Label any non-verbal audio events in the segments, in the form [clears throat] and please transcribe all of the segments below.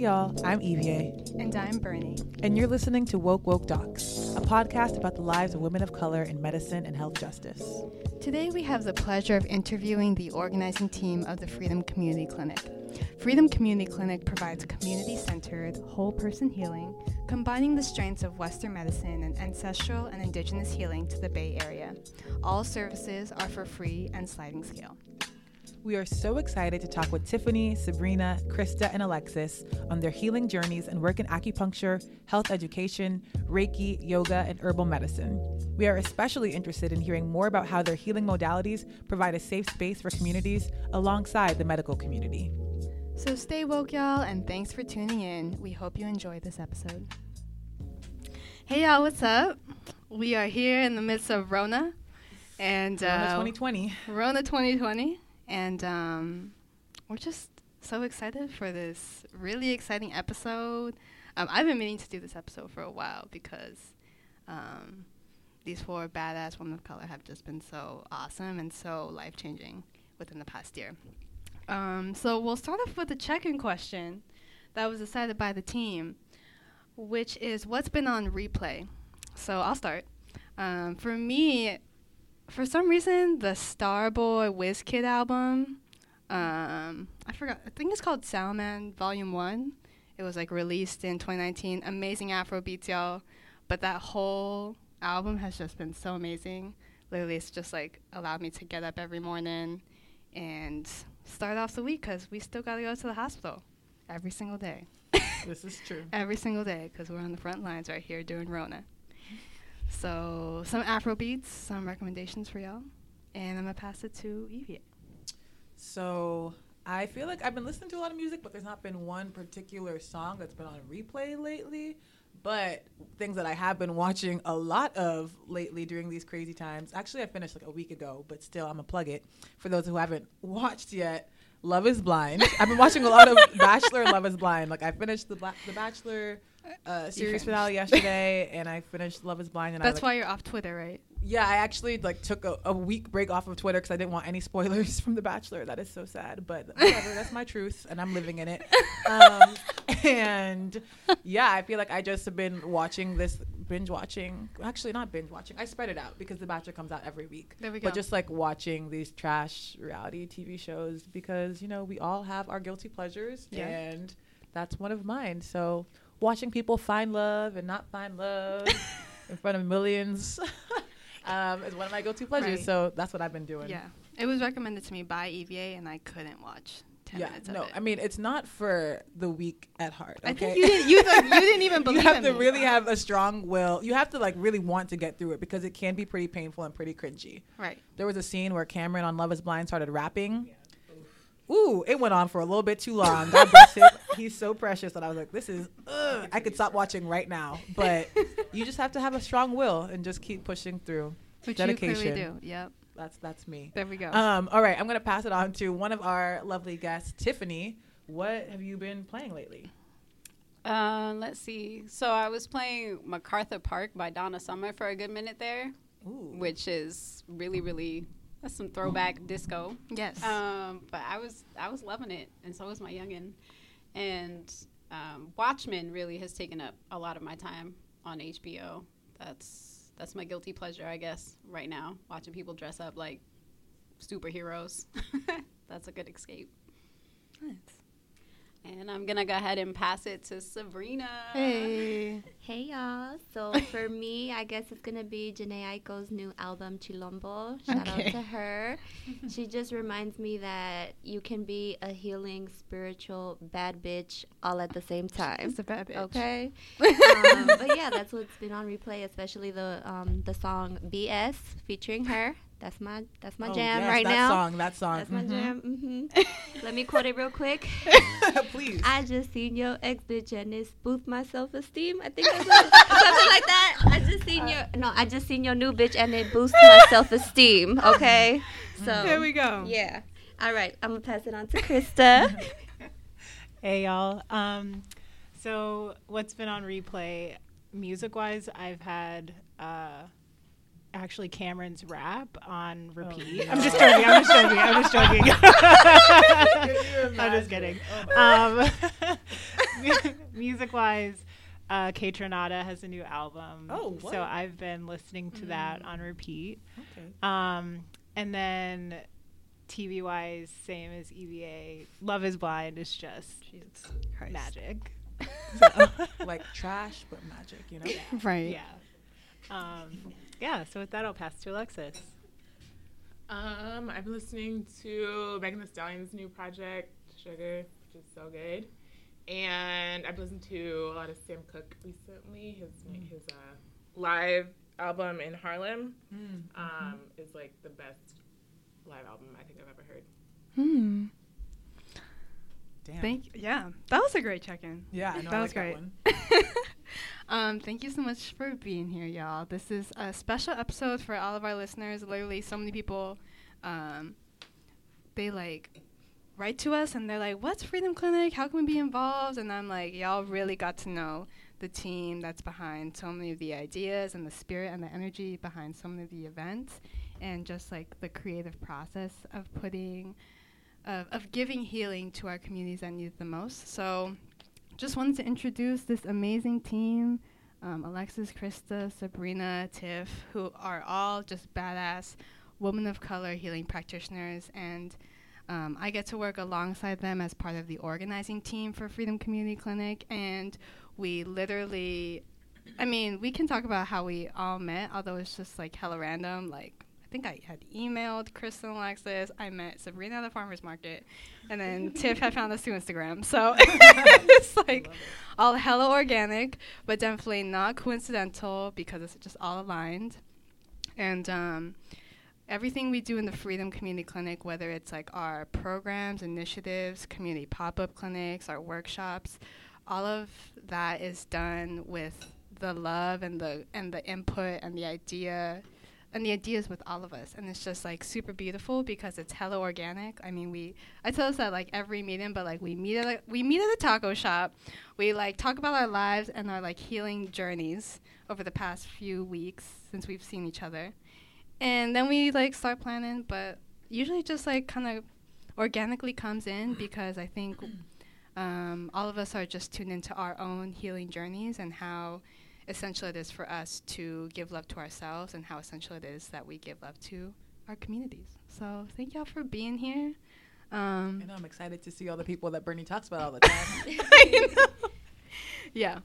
Y'all, I'm Evie, And I'm Bernie. and you're listening to Woke Woke Docs, a podcast about the lives of women of color in medicine and health justice. Today we have the pleasure of interviewing the organizing team of the Freedom Community Clinic. Freedom Community Clinic provides community centered, whole person healing, combining the strengths of Western medicine and ancestral and indigenous healing to the Bay Area. All services are for free and sliding scale. We are so excited to talk with Tiffany, Sabrina, Krista, and Alexis on their healing journeys and work in acupuncture, health education, Reiki, yoga, and herbal medicine. We are especially interested in hearing more about how their healing modalities provide a safe space for communities alongside the medical community. So stay woke, y'all, and thanks for tuning in. We hope you enjoyed this episode. Hey, y'all, what's up? We are here in the midst of Rona and uh, 2020. Rona 2020, and um, we're just so excited for this really exciting episode. Um, I've been meaning to do this episode for a while because um, these four badass women of color have just been so awesome and so life changing within the past year. Um, so we'll start off with the check-in question that was decided by the team, which is what's been on replay. So I'll start. Um, for me, for some reason, the Starboy WizKid album, um, I forgot. I think it's called Soundman Volume One. It was like released in 2019. Amazing Afro beats, y'all. But that whole album has just been so amazing. Literally, it's just like allowed me to get up every morning and start off the week because we still got to go to the hospital every single day. This is true. [laughs] every single day because we're on the front lines right here doing Rona. So some Afro beats, some recommendations for y'all, and I'm gonna pass it to Evie. So I feel like I've been listening to a lot of music, but there's not been one particular song that's been on replay lately. But things that I have been watching a lot of lately during these crazy times. Actually, I finished like a week ago, but still, I'm gonna plug it for those who haven't watched yet. Love is Blind. I've been watching a lot of [laughs] Bachelor Love is Blind. Like I finished the Bla- the Bachelor uh, series finale yesterday, [laughs] and I finished Love is Blind. And I That's like, why you're off Twitter, right? yeah, I actually like took a, a week break off of Twitter because I didn't want any spoilers [laughs] from The Bachelor. That is so sad, but whatever. that's my truth, and I'm living in it. Um, [laughs] and yeah, I feel like I just have been watching this binge watching. Actually, not binge watching. I spread it out because The Bachelor comes out every week. There we go. But just like watching these trash reality TV shows because you know we all have our guilty pleasures, Yeah. and that's one of mine. So watching people find love and not find love [laughs] in front of millions [laughs] um, is one of my go-to pleasures. Right. So that's what I've been doing. yeah, it was recommended to me by Evie, and I couldn't watch ten Yeah, minutes no, of it. I mean it's not for the weak at heart. I think you didn't. You, [laughs] like, you didn't even believe. you believe have in to me. really have a strong will. You have to like really want to get through it because it can be pretty painful and pretty cringy. right. There was a scene where Cameron on Love Is Blind started rapping. Ooh, it went on for a little bit too long. God bless him. [laughs] He's so precious that I was like, this is, ugh, I could stop watching right now. But you just have to have a strong will and just keep pushing through. Which Dedication. you clearly do. Yep. That's that's me. There we go. Um, all right, I'm gonna pass it on to one of our lovely guests, Tiffany. What have you been playing lately? Uh, let's see. So I was playing MacArthur Park by Donna Summer for a good minute there, Ooh, which is really, really that's some throwback disco. yes. Um, but I was I was loving it, and so was my youngin. And um, Watchmen really has taken up a lot of my time on HBO. That's that's my guilty pleasure, I guess, right now. Watching people dress up like superheroes. [laughs] that's a good escape. Nice. And I'm gonna go ahead and pass it to Sabrina. Hey. [laughs] Hey y'all. So [laughs] for me, I guess it's gonna be Jhené Aiko's new album Chilombo. Shout Okay. out to her. she just reminds me that you can be a healing, spiritual, bad bitch all at the same time. It's a bad bitch. Okay. [laughs] um, but yeah, that's what's been on replay, especially the um, the song BS featuring her. That's my that's my Oh, jam yes, right that now. That song, that song. That's my Mhm. jam. hmm [laughs] Let me quote it real quick. [laughs] Please. I just seen your ex bitch and it spoofed my self esteem. I think that's what, something [laughs] like that. I just seen your no, I just seen your new bitch and it boosts my self esteem. Okay, so There we go. yeah. All right, I'm gonna pass it on to Krista. Hey y'all. Um, so what's been on replay, music wise? I've had uh, actually Cameron's rap on repeat. I'm just joking. I'm just joking. I'm just joking. [laughs] [laughs] I'm just kidding. Um, [laughs] music wise, uh, Kaytranada has a new album. Oh, what? so I've been listening to that on repeat. Okay. Um, and then TV wise, same as Evie. Love is Blind is just Jesus Christ. magic. like trash, but magic, you know? Right. Yeah. Um, yeah. So with that, I'll pass to Alexis. Um, I've been listening to Megan Thee Stallion's new project, Suga, which is so good. And I've listened to a lot of Sam Cooke recently. His his uh, live album in Harlem Mm. um, is like the best live album I think I've ever heard. Hmm. Damn. Thank. Yeah, that was a great check-in. yeah, I know. that I was like great. [laughs] Um, thank you so much for being here, y'all. This is a special episode for all of our listeners. Literally, so many people, um, they like write to us and they're like, "What's Freedom Clinic? How can we be involved?" And I'm like, y'all really got to know the team that's behind so many of the ideas and the spirit and the energy behind so many of the events, and just like the creative process of putting, of, of giving healing to our communities that need it the most. So just wanted to introduce this amazing team um, Alexis, Krista, Sabrina, Tiff, who are all just badass women of color healing practitioners. And um, I get to work alongside them as part of the organizing team for Freedom Community Clinic. And we literally, I mean, we can talk about how we all met, although it's just like hella random. Like, think I had emailed Krista and Alexis. I met Sabrina at the farmer's market. And then [laughs] Tiff had found us through Instagram. So [laughs] [laughs] it's like all hella organic, but definitely not coincidental because it's just all aligned. And um, everything we do in the Freedom Community Clinic, whether it's like our programs, initiatives, community pop up clinics, our workshops, all of that is done with the love and the and the input and the idea and the idea is with all of us and it's just like super beautiful because it's hella organic. I mean we i tell us that like every meeting but like we meet at a, we meet at a taco shop. We like talk about our lives and our like healing journeys over the past few weeks since we've seen each other. And then we like start planning but usually just like kind of organically comes in because i think um, all of us are just tuned into our own healing journeys and how essential it is for us to give love to ourselves and how essential it is that we give love to our communities. So thank y'all for being here. Um, know, I'm excited to see all the people that Bernie talks about all the [laughs] time. Yeah.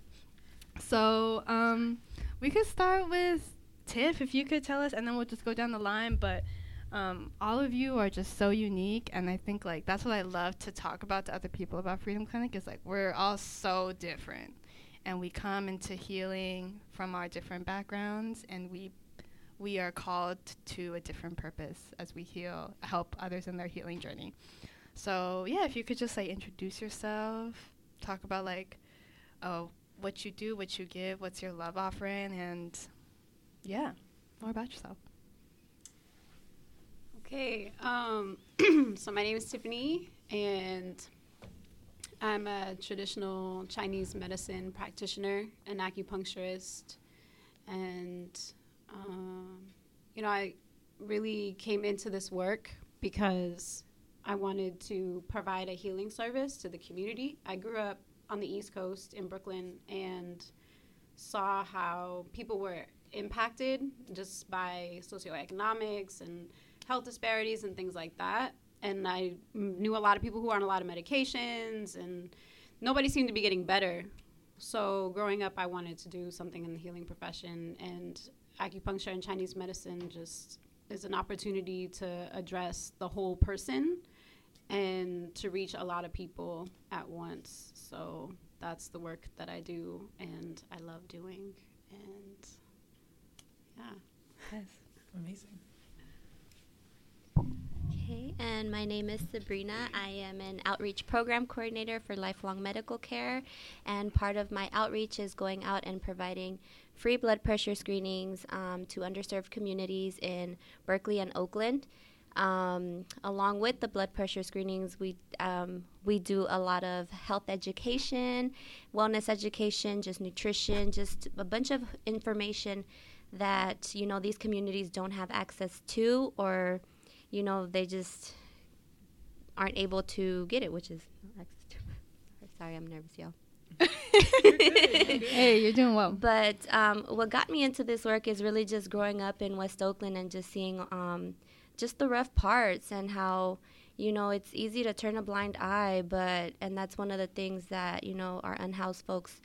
So um, we could start with Tiff, if you could tell us, and then we'll just go down the line. But um, all of you are just so unique, and I think like that's what I love to talk about to other people about Freedom Clinic is like we're all so different, and we come into healing from our different backgrounds, and we we are called to a different purpose as we heal, help others in their healing journey. So yeah, if you could just like introduce yourself, talk about like oh what you do, what you give, what's your love offering, and yeah, more about yourself. Okay. Um, [clears throat] so my name is Tiffany, and I'm a traditional Chinese medicine practitioner and acupuncturist. And, um, you know, I really came into this work because I wanted to provide a healing service to the community. I grew up on the East Coast in Brooklyn and saw how people were impacted just by socioeconomics and health disparities and things like that. And I knew a lot of people who were on a lot of medications, and nobody seemed to be getting better. So, growing up, I wanted to do something in the healing profession, and acupuncture and Chinese medicine just is an opportunity to address the whole person and to reach a lot of people at once. So, that's the work that I do, and I love doing. And yeah. Amazing. Okay, and my name is Sabrina. I am an outreach program coordinator for lifelong medical care, and part of my outreach is going out and providing free blood pressure screenings um, to underserved communities in Berkeley and Oakland. Um, along with the blood pressure screenings, we um, we do a lot of health education, wellness education, just nutrition, just a bunch of information that you know these communities don't have access to or you know they just aren't able to get it which is [laughs] sorry i'm nervous y'all [laughs] hey, you're doing well. But um, what got me into this work is really just growing up in West Oakland and just seeing um, just the rough parts and how you know it's easy to turn a blind eye, but and that's one of the things that you know our unhoused folks.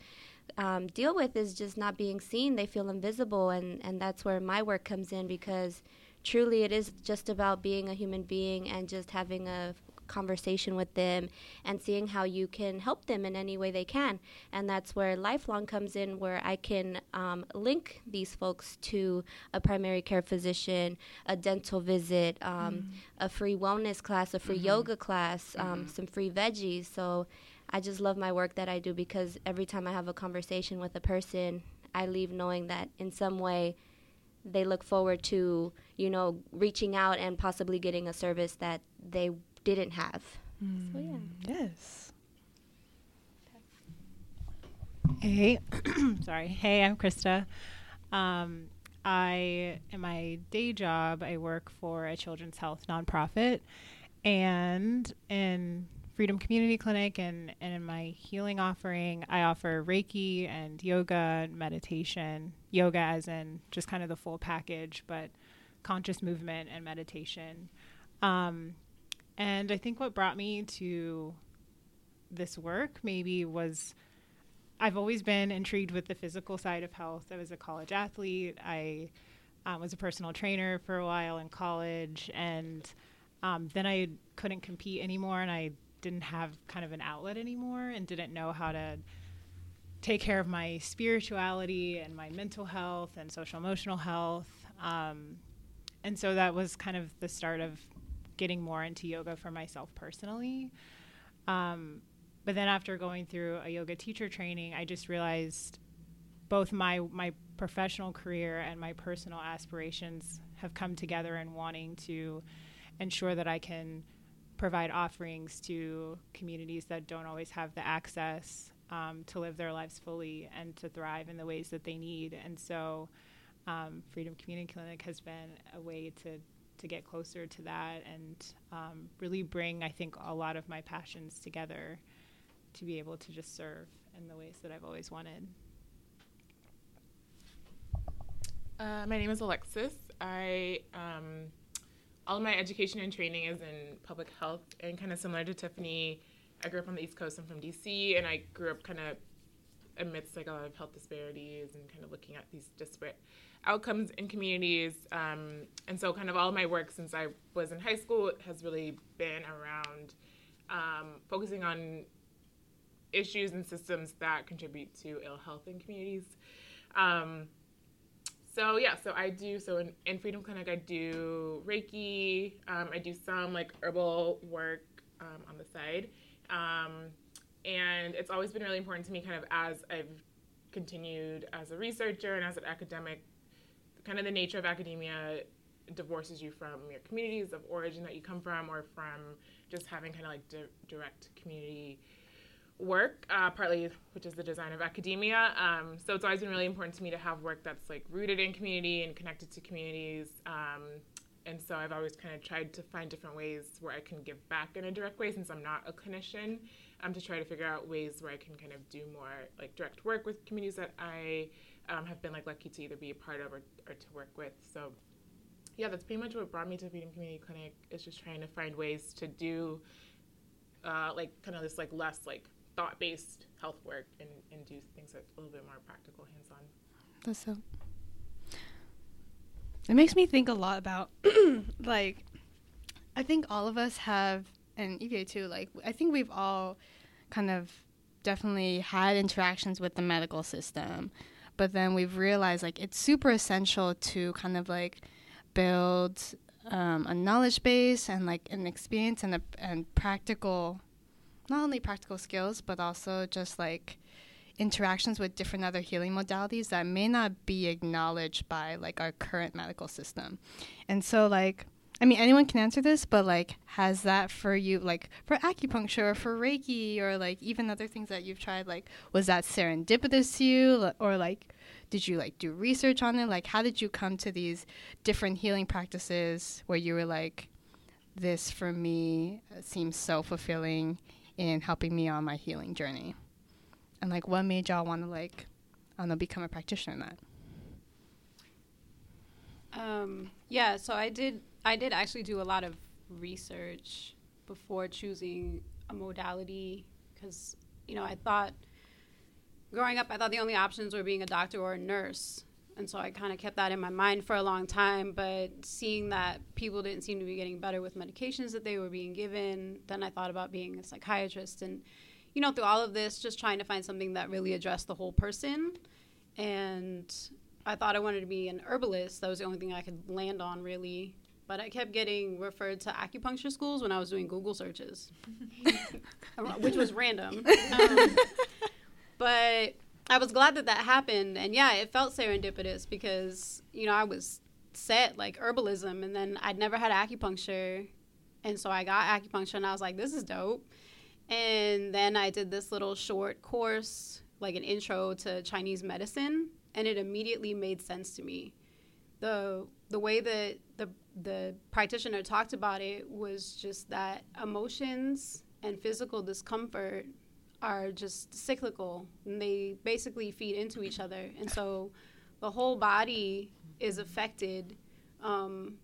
Um, deal with is just not being seen. They feel invisible, and, and that's where my work comes in because truly it is just about being a human being and just having a conversation with them and seeing how you can help them in any way they can. And that's where Lifelong comes in, where I can um, link these folks to a primary care physician, a dental visit, um, mm-hmm. a free wellness class, a free mm-hmm. yoga class, um, mm-hmm. some free veggies. So I just love my work that I do because every time I have a conversation with a person, I leave knowing that in some way they look forward to, you know, reaching out and possibly getting a service that they didn't have. Mm. So yeah. Yes. Hey, [clears throat] sorry. Hey, I'm Krista. Um, I, in my day job, I work for a children's health nonprofit, and in Freedom Community Clinic and, and in my healing offering, I offer Reiki and yoga and meditation. Yoga, as in just kind of the full package, but conscious movement and meditation. Um, and I think what brought me to this work maybe was I've always been intrigued with the physical side of health. I was a college athlete. I um, was a personal trainer for a while in college, and um, then I couldn't compete anymore, and I didn't have kind of an outlet anymore, and didn't know how to take care of my spirituality and my mental health and social emotional health. Um, and so that was kind of the start of getting more into yoga for myself personally. Um, but then after going through a yoga teacher training, I just realized both my my professional career and my personal aspirations have come together in wanting to ensure that I can provide offerings to communities that don't always have the access um, to live their lives fully and to thrive in the ways that they need. And so, um, Freedom Community Clinic has been a way to to get closer to that and um, really bring, I think, a lot of my passions together to be able to just serve in the ways that I've always wanted. Uh, my name is Alexis. I um, all of my education and training is in public health, and kind of similar to Tiffany, I grew up on the East Coast. I'm from DC, and I grew up kind of amidst like a lot of health disparities and kind of looking at these disparate outcomes in communities. Um, and so, kind of all my work since I was in high school has really been around um, focusing on issues and systems that contribute to ill health in communities. Um, so yeah, so I do so in, in Freedom Clinic I do Reiki. Um, I do some like herbal work um, on the side, um, and it's always been really important to me, kind of as I've continued as a researcher and as an academic, kind of the nature of academia divorces you from your communities of origin that you come from or from just having kind of like di- direct community work uh, partly which is the design of academia. Um, so it's always been really important to me to have work that's like rooted in community and connected to communities um, and so i've always kind of tried to find different ways where i can give back in a direct way since i'm not a clinician um, to try to figure out ways where i can kind of do more like direct work with communities that i um, have been like lucky to either be a part of or, or to work with. So yeah, that's pretty much what brought me to Freedom Community Clinic is just trying to find ways to do uh, like kind of this like less like thought based health work and, and do things that a little bit more practical, hands on. That's so. It makes me think a lot about [clears throat] like I think all of us have and Evie too, like I think we've all kind of definitely had interactions with the medical system but then we've realized like it's super essential to kind of like build um, a knowledge base and like an experience and a, and practical not only practical skills but also just like interactions with different other healing modalities that may not be acknowledged by like our current medical system and so like I mean, anyone can answer this, but like, has that for you, like for acupuncture or for Reiki or like even other things that you've tried, like, was that serendipitous to you or like, did you like do research on it? Like, how did you come to these different healing practices where you were like, this for me seems so fulfilling in helping me on my healing journey? And like what made y'all want to like I don't know become a practitioner in that? Um, yeah, so I did. I did actually do a lot of research before choosing a modality because you know I thought growing up I thought the only options were being a doctor or a nurse, and so I kind of kept that in my mind for a long time. But seeing that people didn't seem to be getting better with medications that they were being given, then I thought about being a psychiatrist and you know through all of this just trying to find something that really addressed the whole person and I thought I wanted to be an herbalist. That was the only thing I could land on, really. But I kept getting referred to acupuncture schools when I was doing Google searches, [laughs] [laughs] which was random. [laughs] Um, but I was glad that that happened. And yeah, it felt serendipitous because, you know, I was set like herbalism and then I'd never had acupuncture. And so I got acupuncture and I was like, this is dope. And then I did this little short course, like an intro to Chinese medicine and it immediately made sense to me. The the way that the the practitioner talked about it was just that emotions and physical discomfort are just cyclical and they basically feed into each other and so the whole body is affected um,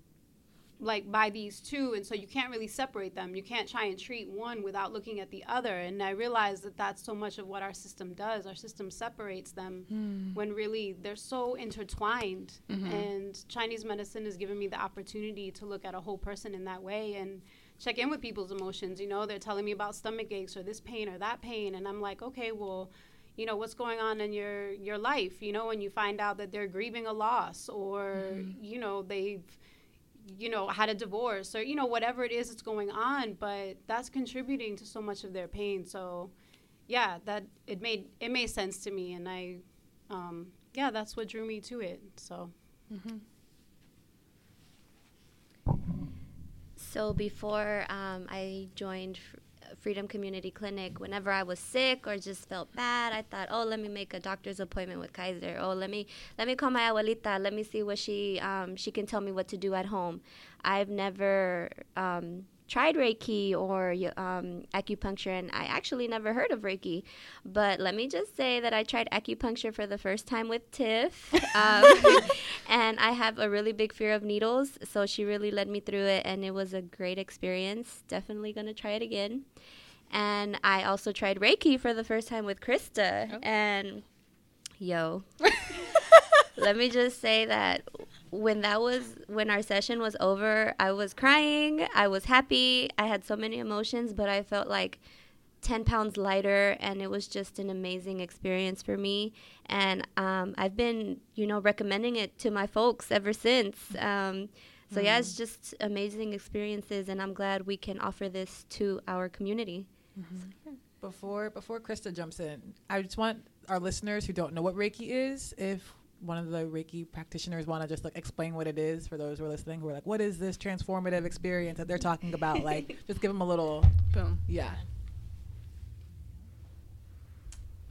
like by these two and so you can't really separate them. You can't try and treat one without looking at the other. And i realize that that's so much of what our system does. Our system separates them mm. when really they're so intertwined. Mm-hmm. and chinese medicine has given me the opportunity to look at a whole person in that way and check in with people's emotions. You know they're telling me about stomach aches or this pain or that pain. And i'm like okay well you know what's going on in your your life? You know when you find out that they're grieving a loss or mm. you know they've you know, had a divorce or, you know, whatever it is that's going on, but that's contributing to so much of their pain. So, yeah, that it made it made sense to me, and I, um, yeah, that's what drew me to it. So. Mm-hmm. So before um, I joined Freedom Community Clinic, whenever I was sick or just felt bad, I thought, oh, let me make a doctor's appointment with Kaiser. Oh, let me let me call my abuelita. Let me see what she um, she can tell me what to do at home. I've never um, tried Reiki or um, acupuncture, and I actually never heard of Reiki. But let me just say that I tried acupuncture for the first time with Tiff, [laughs] um, and I have a really big fear of needles, so she really led me through it, and it was a great experience. Definitely gonna try it again. And I also tried Reiki for the first time with Krista, oh. and yo. [laughs] let me just say that when that was when our session was over, I was crying, I was happy, I had so many emotions, but I felt like 10 pounds lighter and it was just an amazing experience for me and um, i've been you know recommending it to my folks ever since um, so mm. yeah it's mm. just amazing experiences and i'm glad we can offer this to our community mm-hmm. so, yeah. before before krista jumps in i just want our listeners who don't know what reiki is if one of the Reiki practitioners want to just like explain what it is for those who are listening who are like, what is this transformative experience that they're talking about? like, [laughs] just give them a little boom. Yeah.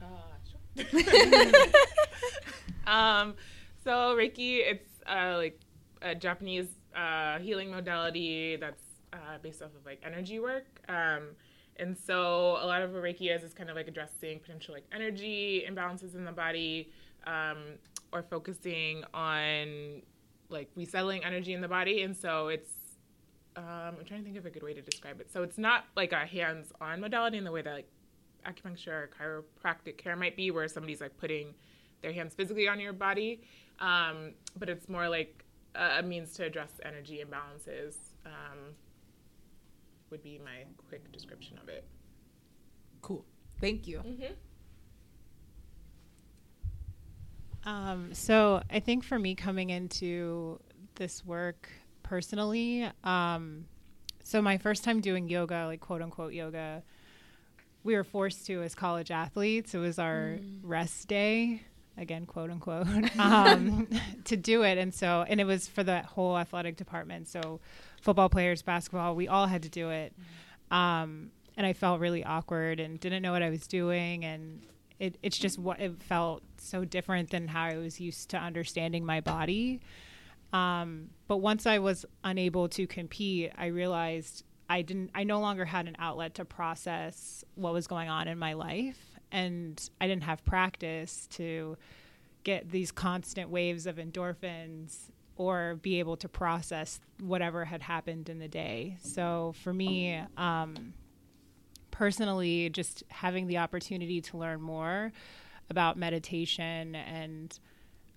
Uh, sure. [laughs] um, so Reiki, it's uh, like a Japanese uh, healing modality that's uh, based off of like energy work. Um, and so a lot of what Reiki is is kind of like addressing potential like energy imbalances in the body. Um, or focusing on like resettling energy in the body. And so it's, um, I'm trying to think of a good way to describe it. So it's not like a hands on modality in the way that like acupuncture or chiropractic care might be, where somebody's like putting their hands physically on your body. Um, but it's more like a, a, means to address energy imbalances, um, would be my quick description of it. Cool. Thank you. Mm-hmm. Um, so I think for me coming into this work personally, um, so my first time doing yoga, like quote unquote yoga, we were forced to as college athletes. It was our mm. rest day, again, quote unquote, [laughs] um, to do it. And so, and it was for the whole athletic department. So, football players, basketball, we all had to do it. Um, and I felt really awkward and didn't know what I was doing. And it, it's just what it felt so different than how I was used to understanding my body. Um, but once I was unable to compete, I realized I didn't. I no longer had an outlet to process what was going on in my life, and I didn't have practice to get these constant waves of endorphins or be able to process whatever had happened in the day. So for me, um, personally, just having the opportunity to learn more about meditation and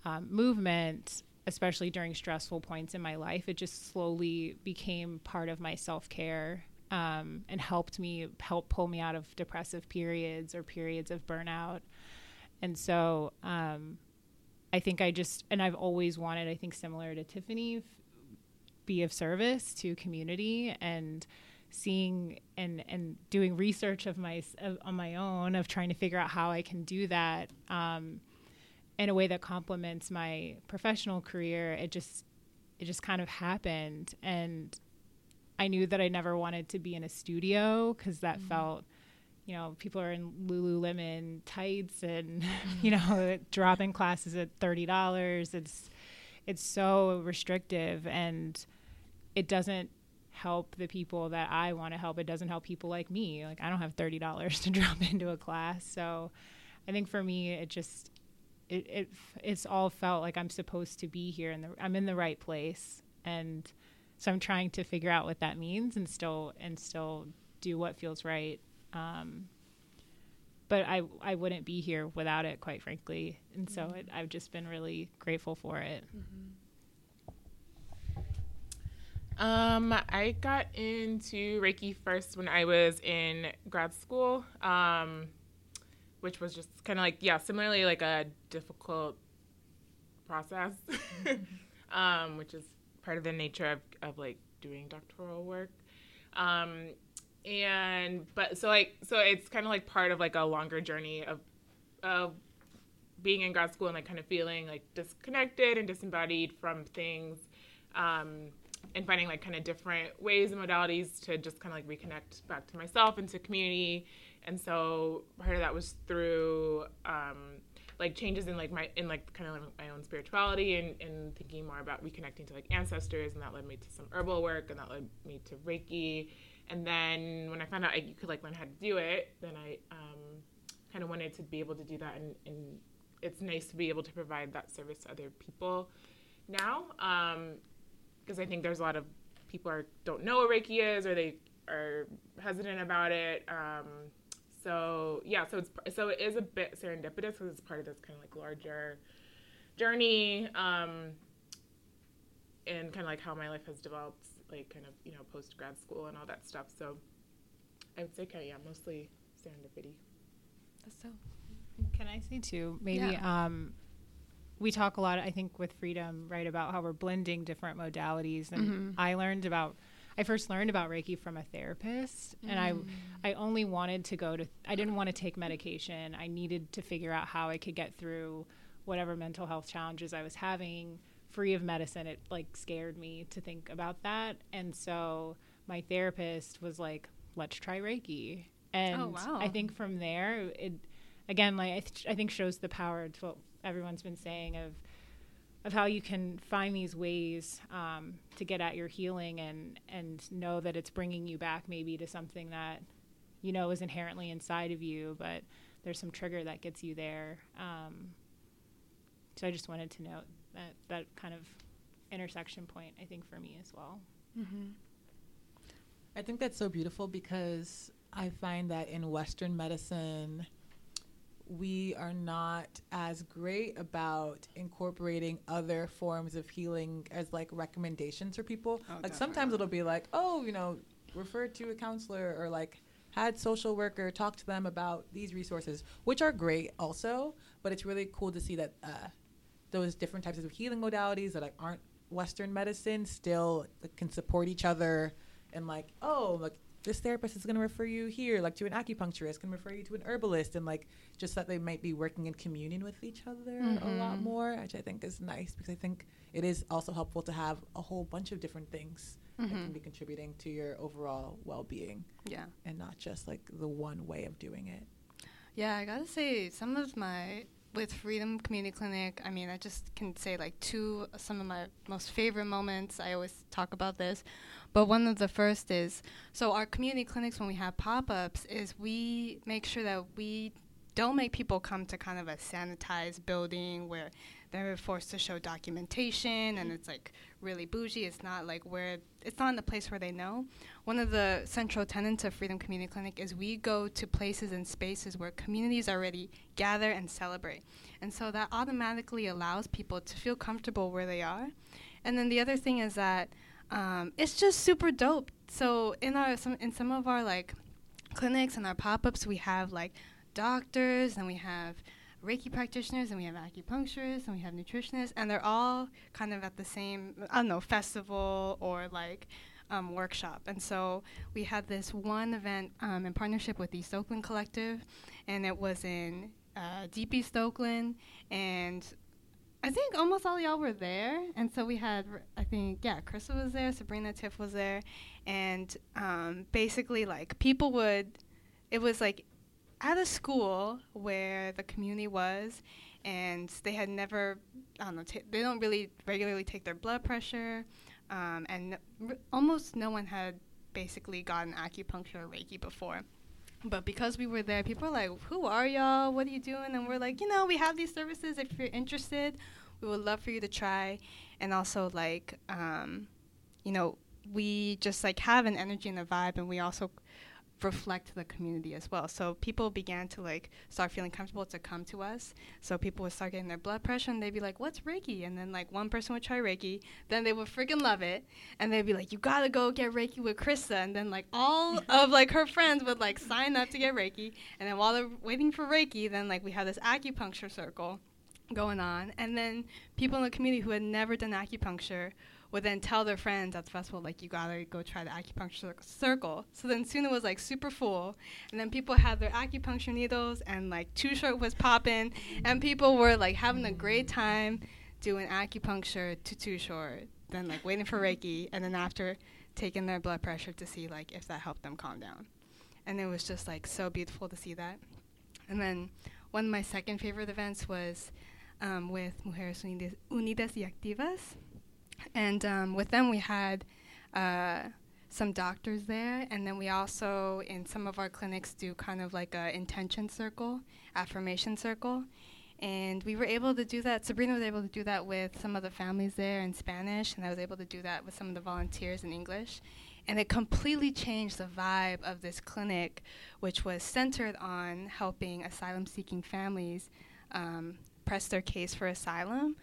um, movement, especially during stressful points in my life, it just slowly became part of my self care um, and helped me help pull me out of depressive periods or periods of burnout. And so um, I think I just, and I've always wanted, I think similar to Tiffany, be of service to community and seeing and and doing research of my of, on my own of trying to figure out how I can do that um, in a way that complements my professional career. It just it just kind of happened, and I knew that I never wanted to be in a studio because that mm-hmm. felt you know, people are in Lululemon tights and, [laughs] you know, dropping classes at thirty dollars. It's it's so restrictive and it doesn't help the people that I want to help. It doesn't help people like me. Like I don't have thirty dollars to [laughs] drop into a class. So I think for me it just it, it it's all felt like I'm supposed to be here and I'm in the right place and so I'm trying to figure out what that means and still and still do what feels right um, but I I wouldn't be here without it, quite frankly. And mm-hmm. so it, I've just been really grateful for it. Mm-hmm. Um, I got into Reiki first when I was in grad school, um, which was just kind of like yeah, similarly like a difficult process, [laughs] um, which is part of the nature of, of like doing doctoral work. Um, and but so like so it's kind of like part of like a longer journey of of being in grad school and like kind of feeling like disconnected and disembodied from things um, and finding like kind of different ways and modalities to just kind of like reconnect back to myself and to community. And so part of that was through um, like changes in like my in like kind of like my own spirituality and, and thinking more about reconnecting to like ancestors and that led me to some herbal work and that led me to reiki. And then when I found out I, you could like learn how to do it, then I um, kind of wanted to be able to do that, and, and, it's nice to be able to provide that service to other people. Now, because I think there's a lot of people are don't know what Reiki is, or they are hesitant about it. Um, so yeah, so it's so it is a bit serendipitous because it's part of this kind of like larger journey, um, and kind of like how my life has developed like kind of you know post grad school and all that stuff. So I would say kind of yeah, mostly serendipity. So. Can I say too? Maybe yeah. um, we talk a lot. I think with freedom, right, about how we're blending different modalities, and mm-hmm. I learned about. I first learned about Reiki from a therapist, mm. and I, mm. I only wanted to go to. I didn't want to take medication. I needed to figure out how I could get through whatever mental health challenges I was having free of medicine it like scared me to think about that and so my therapist was like let's try reiki and oh, wow. i think from there it again like I, th- I think shows the power to what everyone's been saying of of how you can find these ways um, to get at your healing and and know that it's bringing you back maybe to something that you know is inherently inside of you but there's some trigger that gets you there um, so i just wanted to note that that kind of intersection point I think for me as well. Mm-hmm. I think that's so beautiful because I find that in Western medicine, we are not as great about incorporating other forms of healing as like recommendations for people. Oh, like definitely. sometimes it'll be like, oh, you know, refer to a counselor or like had social worker talk to them about these resources, which are great also. But it's really cool to see that uh, those different types of healing modalities that like, aren't Western medicine still like, can support each other and like, oh, like this therapist is going to refer you here, like to an acupuncturist, can refer you to an herbalist, and like just that they might be working in communion with each other mm-hmm. a lot more, which I think is nice because I think it is also helpful to have a whole bunch of different things mm-hmm. that can be contributing to your overall well being. Yeah. And not just like the one way of doing it. Yeah, I gotta say, some of my with Freedom Community Clinic, I mean, I just can say like two, some of my most favorite moments. I always talk about this, but one of the first is so our community clinics when we have pop ups is we make sure that we don't make people come to kind of a sanitized building where they're forced to show documentation and it's like really bougie. It's not like where it's not in the place where they know. One of the central tenets of Freedom Community Clinic is we go to places and spaces where communities already gather and celebrate. And so that automatically allows people to feel comfortable where they are. And then the other thing is that um, it's just super dope. So in our some in some of our like clinics and our pop-ups, we have like doctors and we have Reiki practitioners and we have acupuncturists and we have nutritionists, and they're all kind of at the same I don't know festival or like um, workshop. And so we had this one event um, in partnership with the Oakland Collective, and it was in uh, Deep East Oakland, and I think almost all y'all were there, and so we had, I think, yeah, Krista was there, Sabrina Tiff was there, and um, basically, like, people would, it was like at a school where the community was, and they had never, I don't know, they don't really regularly take their blood pressure, um, and r- almost no one had basically gotten acupuncture or Reiki before. But because we were there, people were like, Who are y'all? What are you doing? And we're like, You know, we have these services. If you're interested, we would love for you to try. And also, like, um, you know, we just like have an energy and a vibe, and we also reflect the community as well. So people began to like start feeling comfortable to come to us. So people would start getting their blood pressure and they'd be like, "What's Reiki?" And then like one person would try Reiki, then they would freaking love it, and they'd be like, "You gotta go get Reiki with Krista." And then like all [laughs] of like her friends would like sign up to get Reiki, and then while they're waiting for Reiki, then like we had this acupuncture circle going on, and then people in the community who had never done acupuncture would then tell their friends at the festival, like, you gotta go try the acupuncture circle. So then soon it was like super full, and then people had their acupuncture needles, and like Too Short was popping, and people were like having a great time doing acupuncture to Too Short, then like waiting for Reiki, and then after taking their blood pressure to see like if that helped them calm down. And it was just like so beautiful to see that. And then one of my second favorite events was um, with Mujeres Unidas y Activas and um, with them, we had uh, some doctors there, and then we also, in some of our clinics, do kind of like a intention circle, affirmation circle. And we were able to do that. Sabrina was able to do that with some of the families there in Spanish, and I was able to do that with some of the volunteers in English. And it completely changed the vibe of this clinic, which was centered on helping asylum seeking families um, press their case for asylum,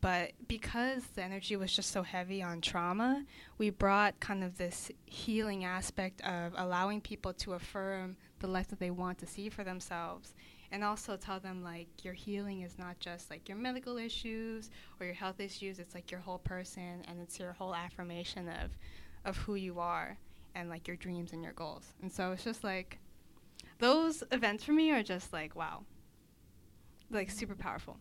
but because the energy was just so heavy on trauma, we brought kind of this healing aspect of allowing people to affirm the life that they want to see for themselves and also tell them like your healing is not just like your medical issues or your health issues it's like your whole person and it's your whole affirmation of of who you are and like your dreams and your goals. And so it's just like those events for me are just like wow. Like super powerful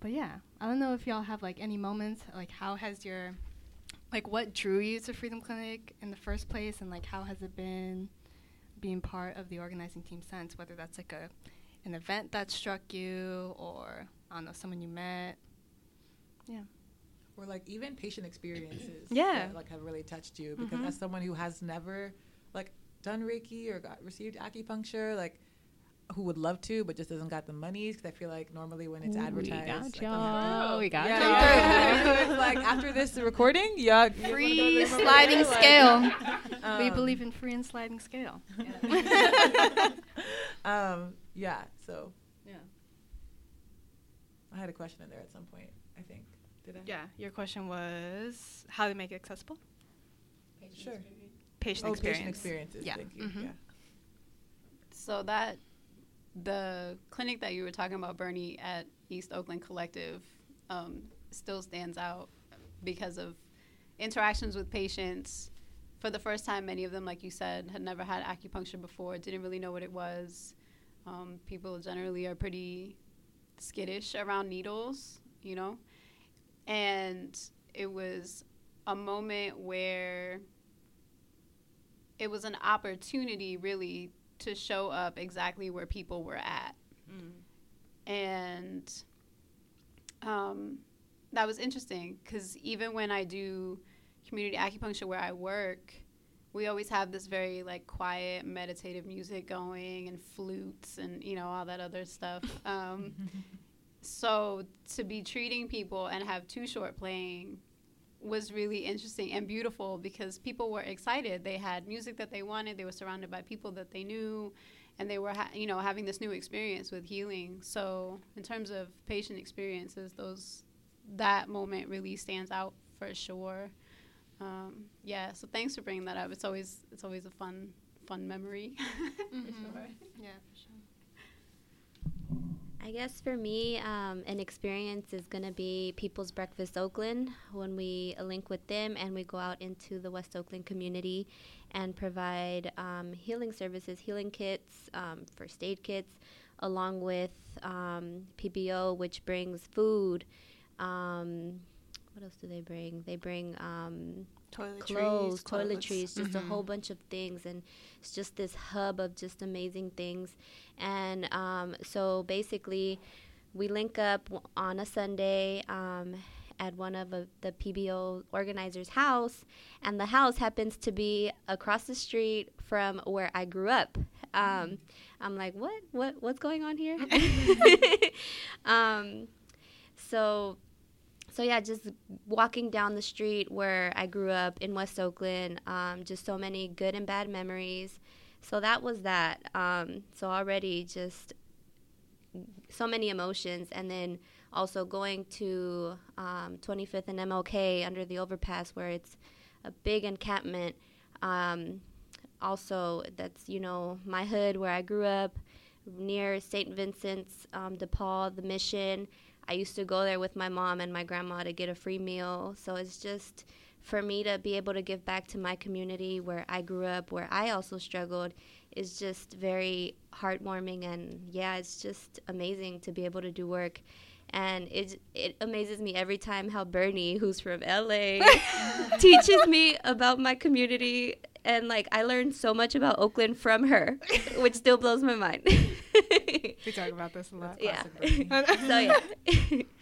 but yeah, I don't know if y'all have like any moments. Like, how has your, like, what drew you to Freedom Clinic in the first place, and like, how has it been being part of the organizing team since? Whether that's like a, an event that struck you, or I don't know, someone you met. Yeah. Or like even patient experiences. [clears throat] Yeah. That, like have really touched you because Mhm. as someone who has never like done Reiki or got received acupuncture, like who would love to but just doesn't got the money because I feel like normally when it's advertised, We got like, y'all. We got yeah, y'all. yeah. [laughs] It's like after this recording, yeah, you wanna go Free sliding like- [laughs] scale. we Um, believe in free and sliding scale. [laughs] um, yeah. So Yeah. I had a question in there at some point. I think. Did I? Yeah. Your question was how to make it accessible. Sure. Patient oh, experience. patient experiences. Yeah. Thank you. Mhm. Yeah. So that the clinic that you were talking about, Bernie, at East Oakland Collective, um, still stands out because of interactions with patients. For the first time, many of them, like you said, had never had acupuncture before, didn't really know what it was. Um, people generally are pretty skittish around needles, you know? And it was a moment where it was an opportunity, really, to show up exactly where people were at. And um, that was interesting because even when I do community acupuncture where I work, we always have this very like quiet meditative music going and flutes and you know all that other stuff [laughs] um, so to be treating people and have Too Short playing was really interesting and beautiful because people were excited. They had music that they wanted. They were surrounded by people that they knew and they were ha- you know having this new experience with healing. So in terms of patient experiences those that moment really stands out for sure. Um, yeah so thanks for bringing that up. It's always it's always a fun fun memory. [laughs] Mm-hmm. for sure. Yeah. I guess for me, um, an experience is going to be People's Breakfast Oakland when we link with them and we go out into the West Oakland community and provide um, healing services, healing kits, um, first aid kits, along with um, PBO, which brings food. Um, what else do they bring? They bring um, Toiletries, clothes, toiletries, just a Mhm. whole bunch of things, and it's just this hub of just amazing things. And um, so basically, we link up on a Sunday um, at one of uh, the PBO organizers' house, and the house happens to be across the street from where I grew up. Um, I'm like, what, what, what's going on here? [laughs] [laughs] um, so so yeah, just walking down the street where I grew up in West Oakland, um, just so many good and bad memories. So that was that. Um, so already just so many emotions, and then also going to um, 25th and MLK under the overpass where it's a big encampment. Um, also, that's you know my hood where I grew up, near St. Vincent's um, de Paul, the Mission. I used to go there with my mom and my grandma to get a free meal. So it's just for me to be able to give back to my community where I grew up, where I also struggled, is just very heartwarming. And yeah, it's just amazing to be able to do work. And it, it amazes me every time how Bernie, who's from LA, [laughs] teaches me about my community. And like, I learned so much about Oakland from her, which still blows my mind. [laughs] We talk about this a lot. yeah. [laughs] So yeah. [laughs]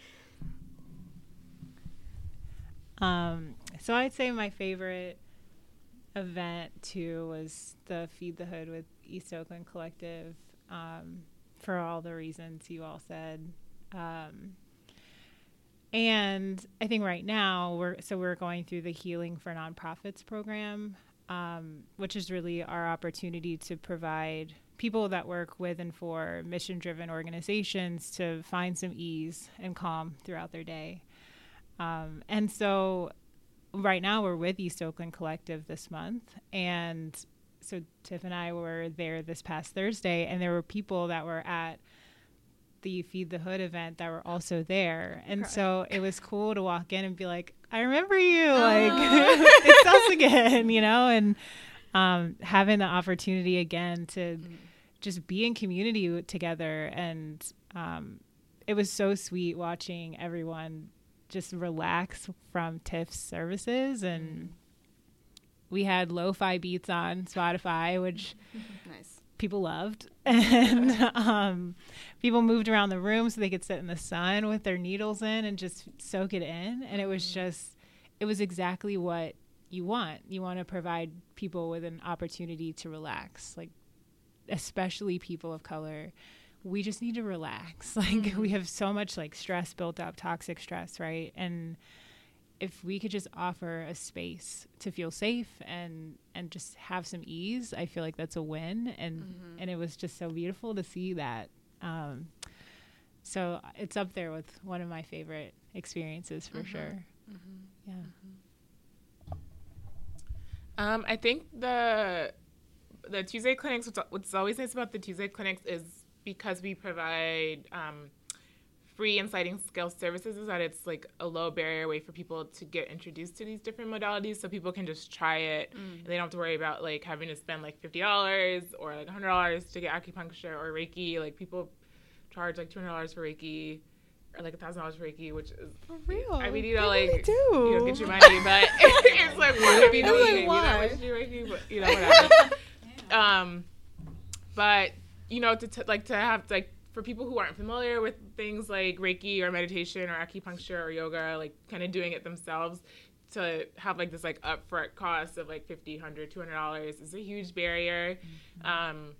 Um, so I'd say my favorite event too was the Feed the Hood with East Oakland Collective, um, for all the reasons you all said. Um, and I think right now we're so we're going through the Healing for Nonprofits program, um, which is really our opportunity to provide people that work with and for mission-driven organizations to find some ease and calm throughout their day. Um, and so right now we're with East Oakland Collective this month. And so Tiff and I were there this past Thursday, and there were people that were at the Feed the Hood event that were also there. And so it was cool to walk in and be like, I remember you. Like, [laughs] it's us again, you know? And um, having the opportunity again to just be in community together. And um, it was so sweet watching everyone just relax from Tiff's services and we had lo-fi beats on Spotify, which [laughs] Nice. people loved, [laughs] and um, people moved around the room so they could sit in the sun with their needles in and just soak it in. And it was just, it was exactly what you want. You want to provide people with an opportunity to relax, like especially people of color. We just need to relax. [laughs] Like mm-hmm. we have so much like stress built up, toxic stress, right? And if we could just offer a space to feel safe and and just have some ease, I feel like that's a win. And mm-hmm. and it was just so beautiful to see that. Um, so it's up there with one of my favorite experiences for mm-hmm. sure. Yeah. Um, I think the the Tuesday clinics. What's, what's always nice about the Tuesday clinics is because we provide um, free and sliding scale services. Is that it's like a low barrier way for people to get introduced to these different modalities, so people can just try it and they don't have to worry about like having to spend like fifty dollars or like hundred dollars to get acupuncture or Reiki. Like people charge like two hundred dollars for Reiki. Or like a thousand dollars for Reiki, which is For real. I mean, you They know, really like do. you know, get your money, but [laughs] it's like [laughs] you I'm know like, you know why? Reiki, but you know [laughs] whatever. Um, but you know, to t- like to have like for people who aren't familiar with things like Reiki or meditation or acupuncture or yoga, like kind of doing it themselves, to have like this like upfront cost of like 50 100 200 dollars is a huge barrier um,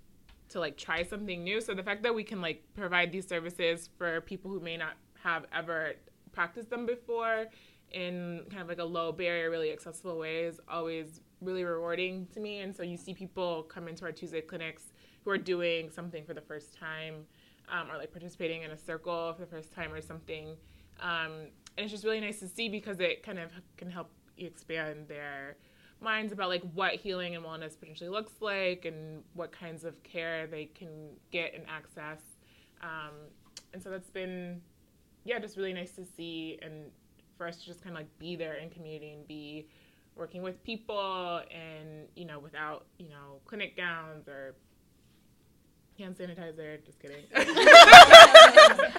to like try something new. So the fact that we can like provide these services for people who may not have ever practiced them before in kind of like a low barrier really accessible way is always really rewarding to me. And so you see people come into our tuesday clinics who are doing something for the first time um, or like participating in a circle for the first time or something. Um, and it's just really nice to see because it kind of can help expand their minds about like what healing and wellness potentially looks like and what kinds of care they can get and access. Um, and so that's been yeah just really nice to see and for us to just kind of like be there in community and be working with people and you know without you know clinic gowns or hand sanitizer just kidding [laughs]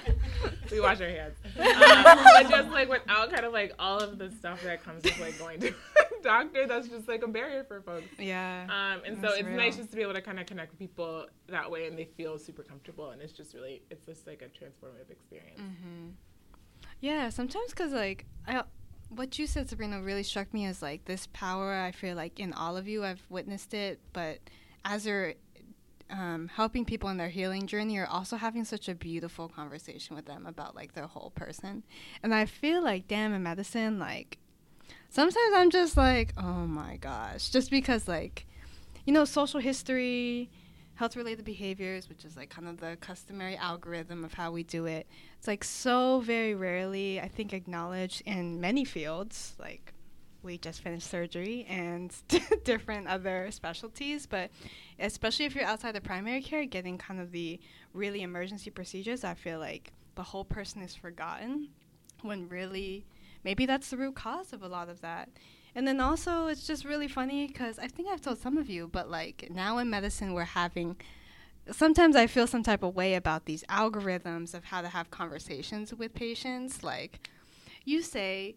we wash our hands um, but just like without kind of like all of the stuff that comes with like going to a [laughs] doctor that's just like a barrier for folks Yeah. um, and so it's real. nice just to be able to kind of connect with people that way and they feel super comfortable and it's just really it's just like a transformative experience Mm-hmm. Yeah, sometimes because like I, what you said, Sabrina, really struck me as like this power. I feel like in all of you, I've witnessed it. But as you're um, helping people in their healing journey, you're also having such a beautiful conversation with them about like their whole person. And I feel like, damn, in medicine, like sometimes I'm just like, oh my gosh, just because like, you know, social history. Health related behaviors, which is like kind of the customary algorithm of how we do it, it's like so very rarely i think acknowledged in many fields. Like we just finished surgery and [laughs] different other specialties but especially if you're outside of primary care getting kind of the really emergency procedures i feel like the whole person is forgotten when really maybe that's the root cause of a lot of that and then also it's just really funny because i think i've told some of you but like now in medicine we're having sometimes I feel some type of way about these algorithms of how to have conversations with patients. Like, you say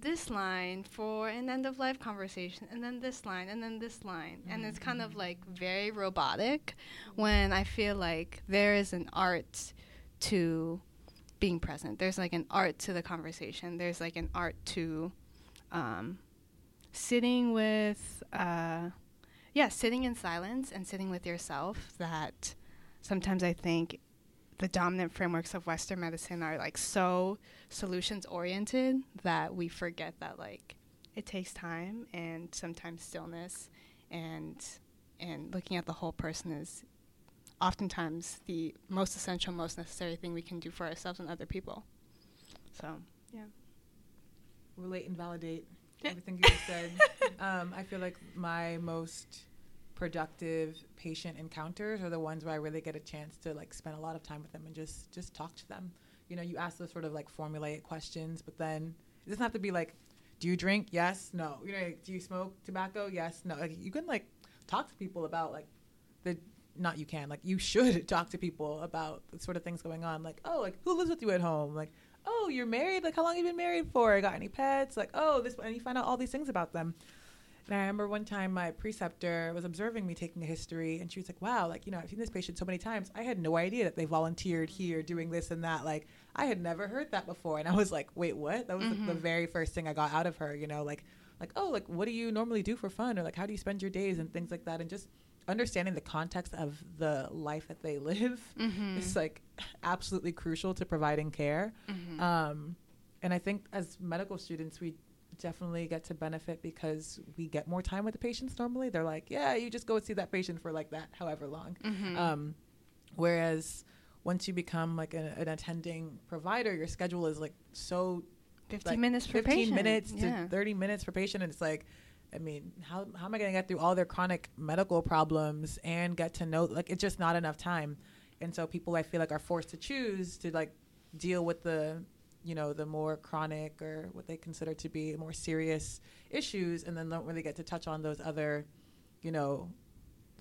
this line for an end of life conversation, and then this line, and then this line. And it's kind of like very robotic when I feel like there is an art to being present. There's like an art to the conversation, there's like an art to um, sitting with. Uh, yeah, sitting in silence and sitting with yourself that sometimes I think the dominant frameworks of Western medicine are like so solutions oriented that we forget that like it takes time and sometimes stillness and and looking at the whole person is oftentimes the most essential, most necessary thing we can do for ourselves and other people. So yeah. relate and validate. Everything you just said. [laughs] um, I feel like my most productive patient encounters are the ones where I really get a chance to like spend a lot of time with them and just just talk to them. You know, you ask those sort of like formulaic questions, but then it doesn't have to be like, do you drink? Yes, no. You know, like, do you smoke tobacco? Yes, no. Like you can like talk to people about like the not you can like you should [laughs] talk to people about the sort of things going on. Like oh, like who lives with you at home? Like oh, you're married? Like, how long have you been married for? Got any pets? Like, oh, this, one and you find out all these things about them. And I remember one time my preceptor was observing me taking a history, and she was like, wow, like, you know, I've seen this patient so many times. I had no idea that they volunteered here doing this and that. Like, I had never heard that before. And I was like, wait, what? That was like, the mm-hmm. very first thing I got out of her, you know, like, like, oh, like, what do you normally do for fun? Or like, how do you spend your days and things like that? And just understanding the context of the life that they [laughs] live Mm-hmm. is like absolutely crucial to providing care. Mm-hmm. Um, and I think as medical students, we definitely get to benefit because we get more time with the patients normally. They're like, yeah, you just go see that patient for like that, however long. Mm-hmm. Um, whereas once you become like a, an attending provider, your schedule is like so 15 like, minutes per 15 patient. minutes yeah. to 30 minutes per patient. And it's like, I mean, how, how am I going to get through all their chronic medical problems and get to know, like, it's just not enough time. And so people, I feel like, are forced to choose to, like, deal with the, you know, the more chronic or what they consider to be more serious issues and then don't really get to touch on those other, you know,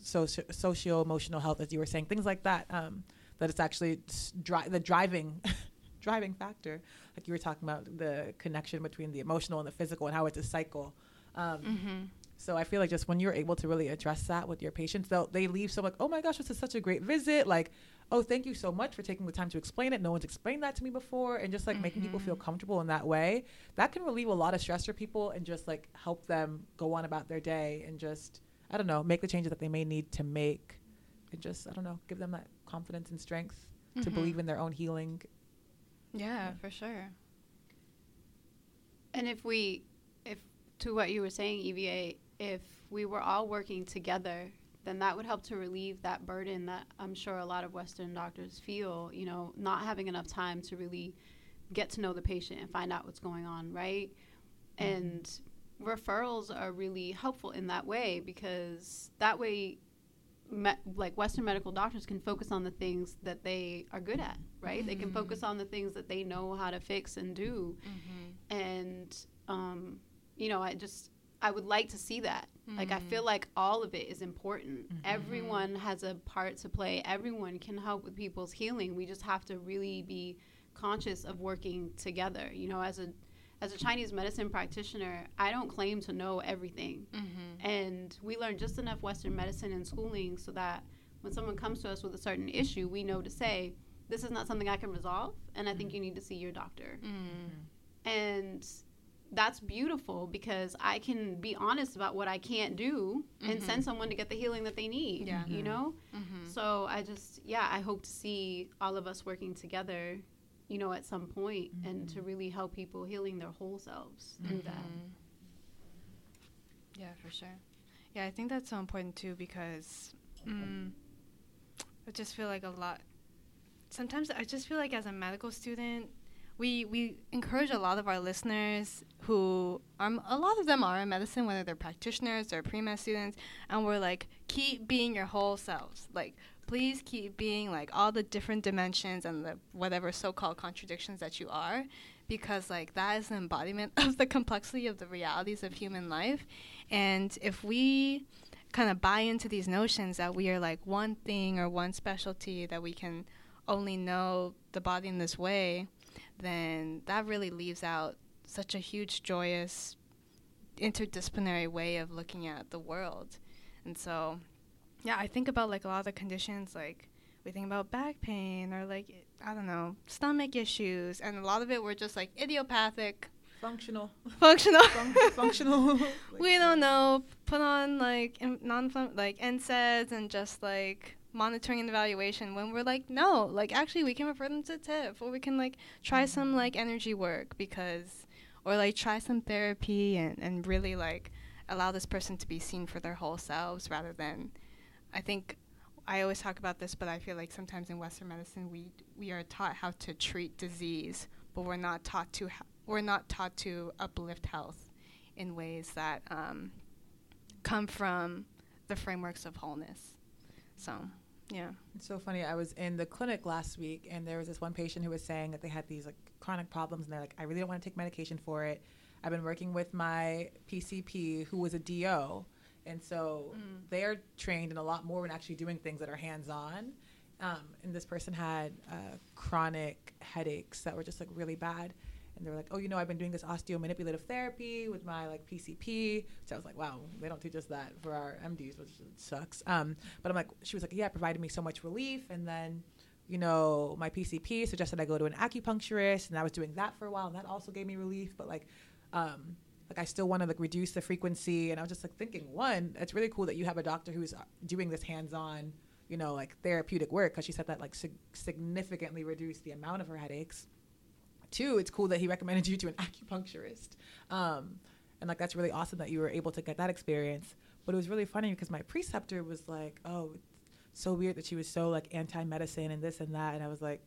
socio socio emotional health, as you were saying, things like that. Um, that it's actually dri- the driving [laughs] driving factor, like you were talking about the connection between the emotional and the physical and how it's a cycle. Um, Mm-hmm. so I feel like just when you're able to really address that with your patients, they'll they leave so like, oh my gosh, this is such a great visit. Like, oh, thank you so much for taking the time to explain it. No one's explained that to me before. And just like making people feel Mm-hmm. comfortable in that way, that can relieve a lot of stress for people and just like help them go on about their day and just, I don't know, make the changes that they may need to make and just, I don't know, give them that confidence and strength to Mhm. believe in their own healing. Yeah, for sure. And if we, to what you were saying, Evie, if we were all working together, then that would help to relieve that burden that I'm sure a lot of Western doctors feel, you know, not having enough time to really get to know the patient and find out what's going on, right? Mm-hmm. And referrals are really helpful in that way because that way, me- like Western medical doctors can focus on the things that they are good at, right? They can focus mm-hmm. on the things that they know how to fix and do mm-hmm. and um, you know i just i would like to see that. Like i feel mm-hmm. like all of it is important. Mm-hmm. Everyone has a part to play. Everyone can help with people's healing. We just have to really be conscious of working together. You know as a as a chinese medicine practitioner i don't claim to know everything. Mm-hmm. And we learn just enough western medicine in schooling so that when someone comes to us with a certain issue we know to say this is not something i can resolve and i think you need to see your doctor. And that's beautiful because I can be honest about what I can't do and mm-hmm. send someone to get the healing that they need. Yeah. You know? Mm-hmm. So I just, yeah, I hope to see all of us working together, you know, at some point and to mm-hmm. really help people healing their whole selves through that. Yeah, for sure. Yeah, I think that's so important too because mm, I just feel like a lot. Sometimes I just feel like as a medical student, we we encourage a lot of our listeners who um a lot of them are in medicine, whether they're practitioners or pre med students, and we're like keep being your whole selves, like. Please keep being like all the different dimensions and the whatever so-called contradictions that you are, because like that is an embodiment [laughs] of the complexity of the realities of human life, and if we kind of buy into these notions that we are like one thing or one specialty that we can only know the body in this way, then that really leaves out such a huge, joyous, interdisciplinary way of looking at the world. And so, yeah, I think about like a lot of the conditions, like we think about back pain or like, I don't know, stomach issues. And a lot of it were just like idiopathic, Functional. functional. [laughs] Fun- functional. [laughs] we don't know. Put on like non like NSAIDs and just like monitoring and evaluation. When we're like, no, like actually we can refer them to Tiff or we can like try some like energy work because, or like try some therapy and and really like allow this person to be seen for their whole selves rather than, I think. I always talk about this, but I feel like sometimes in Western medicine we we are taught how to treat disease, but we're not taught to ha- we're not taught to uplift health in ways that um, come from the frameworks of wholeness. So, yeah. It's so funny. I was in the clinic last week, and there was this one patient who was saying that they had these like chronic problems, and they're like, "I really don't want to take medication for it." I've been working with my PCP, who was a DO, and so they're trained in a lot more in actually doing things that are hands-on. Um, and this person had uh, chronic headaches that were just like really bad. And they were like, oh, you know, I've been doing this osteomanipulative therapy with my like PCP. So I was like, wow, they don't teach us that for our MDs, which sucks. Um, but I'm like, she was like, yeah, it provided me so much relief. And then, you know, my PCP suggested I go to an acupuncturist, and I was doing that for a while, and that also gave me relief. But like, um, like I still want to like reduce the frequency. And I was just like thinking, one, it's really cool that you have a doctor who's uh, doing this hands-on, you know, like therapeutic work because she said that like sig- significantly reduced the amount of her headaches. Two, it's cool that he recommended you to an [laughs] acupuncturist. Um, and like that's really awesome that you were able to get that experience. But it was really funny because my preceptor was like, "Oh, it's so weird that she was so like anti-medicine and this and that," and I was like,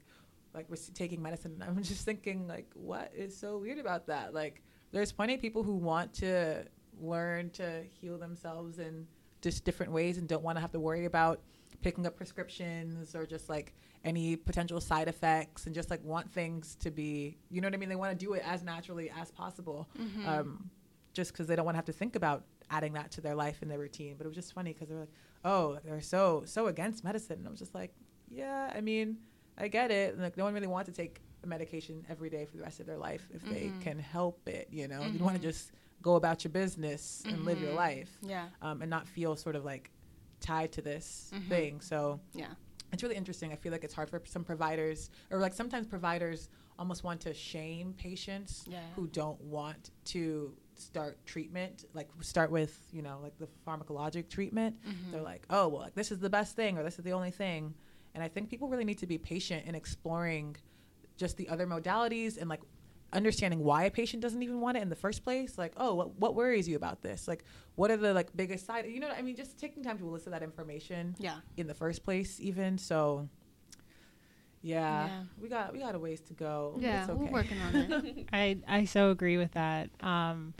like we're taking medicine. And I'm [laughs] just thinking like, what is so weird about that? Like, there's plenty of people who want to learn to heal themselves in just different ways and don't want to have to worry about picking up prescriptions or just like any potential side effects and just like want things to be you know what i mean? They want to do it as naturally as possible um, just because they don't want to have to think about adding that to their life and their routine. But it was just funny because they were like oh they're so so against medicine. And i was just like yeah i mean i get it. Like no one really wants to take a medication every day for the rest of their life if they can help it you know? You want to just go about your business and live your life Yeah. um, and not feel sort of like tied to this Mhm. thing. So Yeah. It's really interesting. I feel like it's hard for some providers, or like sometimes providers almost want to shame patients Yeah. who don't want to start treatment, like start with you know like the pharmacologic treatment. Mm-hmm. They're like, oh well, like this is the best thing, or this is the only thing. And I think people really need to be patient in exploring just the other modalities and like understanding why a patient doesn't even want it in the first place. Like, oh, what, what worries you about this? Like, what are the like biggest side? You know, what I mean, just taking time to elicit that information Yeah. in the first place, even. So, yeah, Yeah. we got we got a ways to go. Yeah, it's okay. we're working on it. [laughs] I I so agree with that. Um,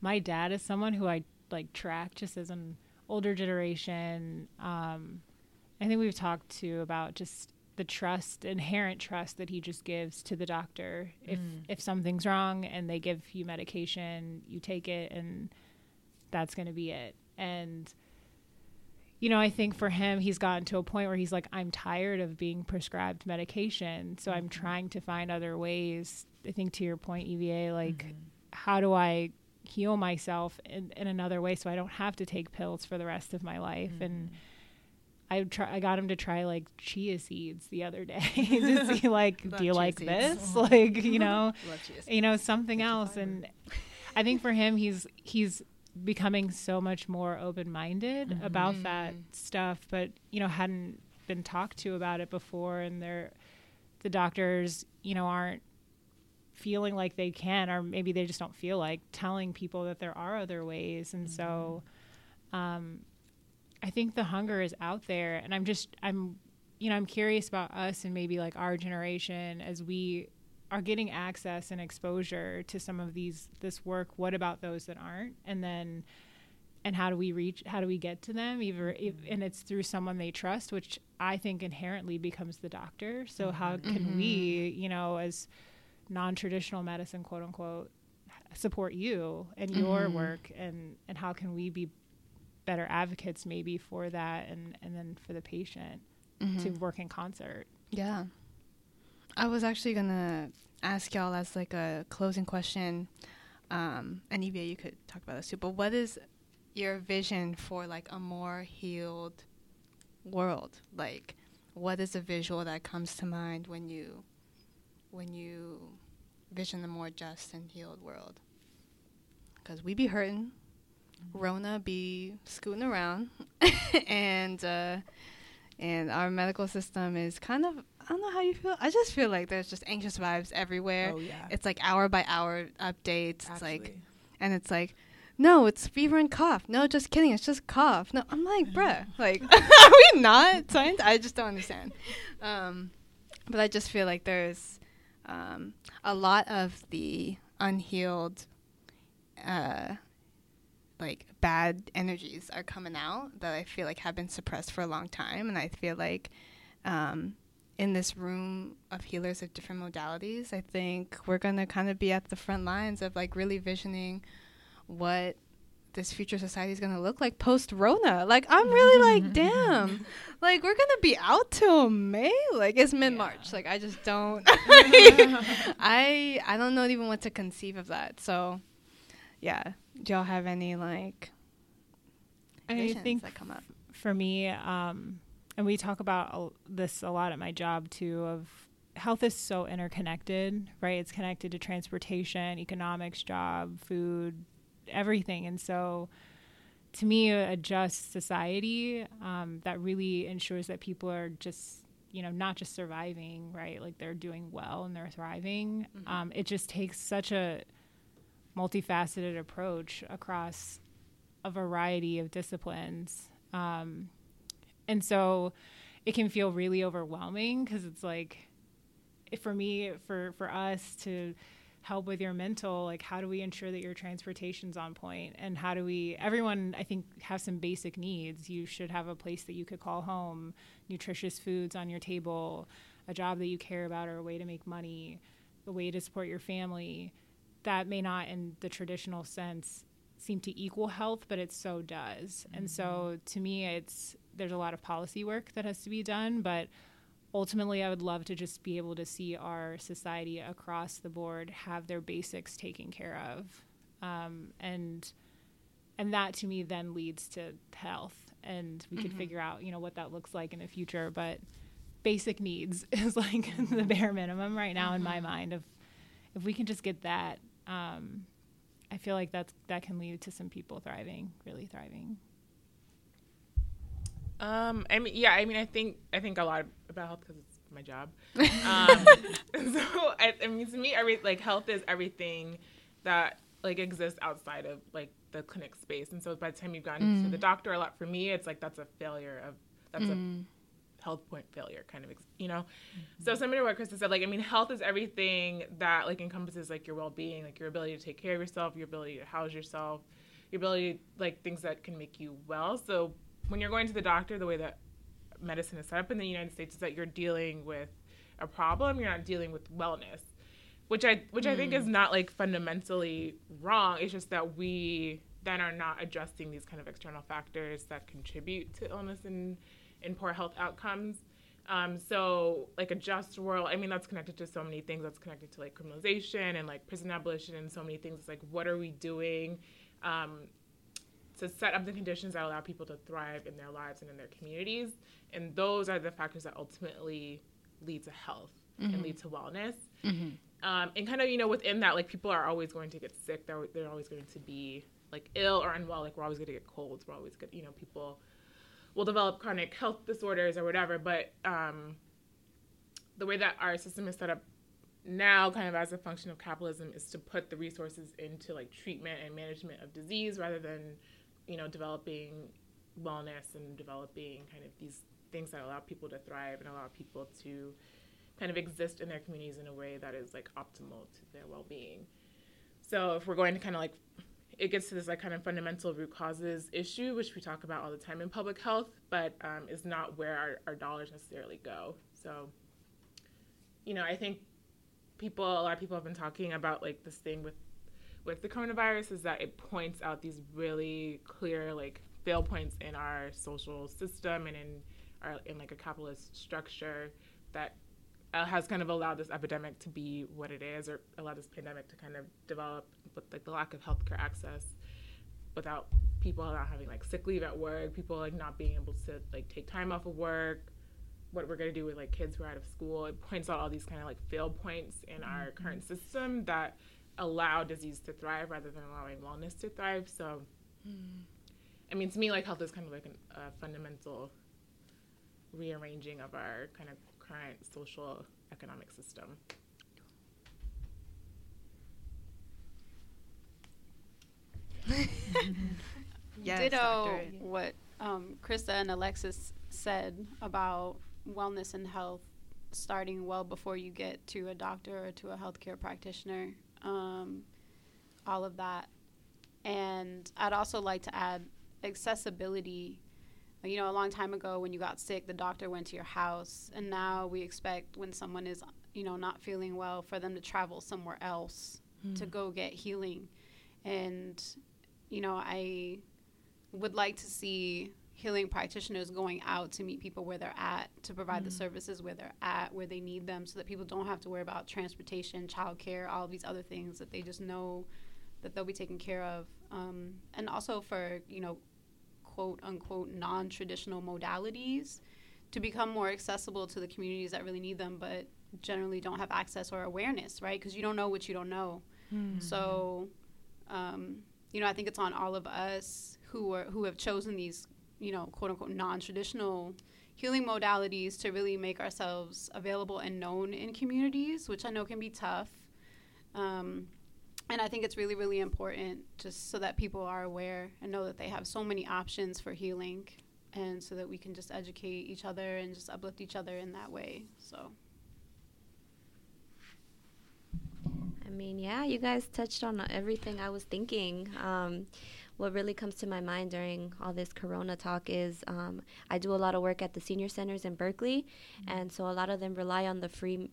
my dad is someone who I like track just as an older generation. Um, I think we've talked to about just the trust, inherent trust that he just gives to the doctor. If mm. if something's wrong and they give you medication, you take it, and that's going to be it. And you know, I think for him, he's gotten to a point where he's like, I'm tired of being prescribed medication. So I'm mm-hmm. trying to find other ways. I think to your point, Evie, like, mm-hmm. how do I heal myself in, in another way so I don't have to take pills for the rest of my life? And mm-hmm. I try, I got him to try like chia seeds the other day [laughs] [laughs] to see like, do you like seeds. this? Like, you [laughs] know, you know something else. And i think for him he's he's becoming so much more open-minded about that stuff but you know hadn't been talked to about it before. And they're the doctors you know aren't feeling like they can or maybe they just don't feel like telling people that there are other ways. And so um i think the hunger is out there and i'm just i'm you know i'm curious about us and maybe like our generation as we are getting access and exposure to some of these this work. What about those that aren't? And then and how do we reach how do we get to them? Either if, mm-hmm. and it's through someone they trust which i think inherently becomes the doctor. So mm-hmm. how can we mm-hmm. you know as non-traditional medicine quote unquote support you and your work? And and how can we be better advocates maybe for that and and then for the patient to work in concert Yeah. I was actually gonna ask y'all as like a closing question, um, and Evie, you could talk about this too. But what is your vision for like a more healed world? Like, what is a visual that comes to mind when you when you vision a more just and healed world? Because we be hurting, Rona be scooting around, [laughs] and uh, and our medical system is kind of I don't know how you feel. I just feel like there's just anxious vibes everywhere. Oh yeah, It's like hour by hour updates. It's like and it's like no, it's fever and cough. No, just kidding. It's just cough. No, I'm like, bruh, like, [laughs] are we not science? I just don't understand. Um, but I just feel like there's um, a lot of the unhealed, uh, like bad energies are coming out that I feel like have been suppressed for a long time, and I feel like um, in this room of healers of different modalities, I think we're gonna kind of be at the front lines of like really visioning what this future society is gonna look like post Rona. Like I'm really like, [laughs] damn, like we're gonna be out till May. Like it's mid March. Like I just don't. [laughs] [laughs] I I don't know even what to conceive of that. So, yeah. Do y'all have any like I think that come up? for me, um, and we talk about this a lot at my job too. Of health is so interconnected, right? It's connected to transportation, economics, job, food, everything, and so to me, a just society um, that really ensures that people are just you know not just surviving, right? Like they're doing well and they're thriving. Um, it just takes such a multifaceted approach across a variety of disciplines. Um, and so it can feel really overwhelming because it's like, for me, for, for us to help with your mental, like how do we ensure that your transportation's on point and how do we, everyone I think have some basic needs. You should have a place that you could call home, nutritious foods on your table, a job that you care about or a way to make money, a way to support your family. That may not in the traditional sense seem to equal health, but it so does. And so mm-hmm. to me, it's there's a lot of policy work that has to be done, but ultimately, I would love to just be able to see our society across the board have their basics taken care of, um, and and that to me then leads to health, and we could mm-hmm. figure out you know what that looks like in the future. But basic needs [laughs] is like mm-hmm. the bare minimum right now in my mind. Of if we can just get that, um, I feel like that's that can lead to some people thriving, really thriving. Um, I mean, yeah, I mean, I think I think a lot about health because it's my job. [laughs] Um, [laughs] so I, I mean, to me, every like health is everything that like exists outside of like the clinic space. And so by the time you've gone Mm. to the doctor, a lot for me, it's like that's a failure of that's a health point failure kind of, ex- you know. So similar to what Krista said, like I mean, health is everything that like encompasses like your well being, like your ability to take care of yourself, your ability to house yourself, your ability like things that can make you well. So when you're going to the doctor, the way that medicine is set up in the United States is that you're dealing with a problem, you're not dealing with wellness. Which I which I think is mm. not like fundamentally wrong. It's just that we then are not addressing these kind of external factors that contribute to illness and, and poor health outcomes. Um, so like a just world, I mean that's connected to so many things. That's connected to like criminalization and like prison abolition and so many things. It's like what are we doing um, to set up the conditions that allow people to thrive in their lives and in their communities? And those are the factors that ultimately lead to health and lead to wellness. Um, and kind of you know within that like people are always going to get sick. They're they're always going to be like ill or unwell. Like we're always going to get colds. We're always going to, you know people will develop chronic health disorders or whatever. But um, the way that our system is set up now, kind of as a function of capitalism, is to put the resources into like treatment and management of disease rather than you know developing wellness and developing kind of these things that allow people to thrive and allow people to kind of exist in their communities in a way that is like optimal to their well-being. So if we're going to kind of like it gets to this like kind of fundamental root causes issue, which we talk about all the time in public health, but um, is not where our, our dollars necessarily go. So, you know, I think people, a lot of people have been talking about like this thing with with the coronavirus is that it points out these really clear like fail points in our social system and in our in like a capitalist structure that uh, has kind of allowed this epidemic to be what it is, or allowed this pandemic to kind of develop with like the lack of healthcare access, without people not having like sick leave at work, people like not being able to like take time off of work, what we're gonna do with like kids who are out of school. It points out all these kind of like fail points in our current system that allow disease to thrive rather than allowing wellness to thrive. So, I mean, to me, like health is kind of like an, a fundamental rearranging of our kind of current social economic system. [laughs] Yes, Ditto what um, Krista and Alexis said about wellness and health starting well before you get to a doctor or to a healthcare practitioner. Um, all of that. And I'd also like to add accessibility. You know, a long time ago when you got sick, the doctor went to your house. And now we expect when someone is, you know, not feeling well for them to travel somewhere else to go get healing. And, you know, I would like to see healing practitioners going out to meet people where they're at, to provide the services where they're at, where they need them, so that people don't have to worry about transportation, childcare, all these other things that they just know that they'll be taken care of. Um, and also for, you know, quote unquote non traditional modalities to become more accessible to the communities that really need them, but generally don't have access or awareness, right? Because you don't know what you don't know. So, um, you know, I think it's on all of us who are who have chosen these, you know, quote unquote non-traditional healing modalities to really make ourselves available and known in communities, which I know can be tough. Um, and I think it's really, really important just so that people are aware and know that they have so many options for healing, and so that we can just educate each other and just uplift each other in that way. So. I mean, yeah, you guys touched on everything I was thinking. Um, what really comes to my mind during all this corona talk is um, I do a lot of work at the senior centers in Berkeley, and so a lot of them rely on the free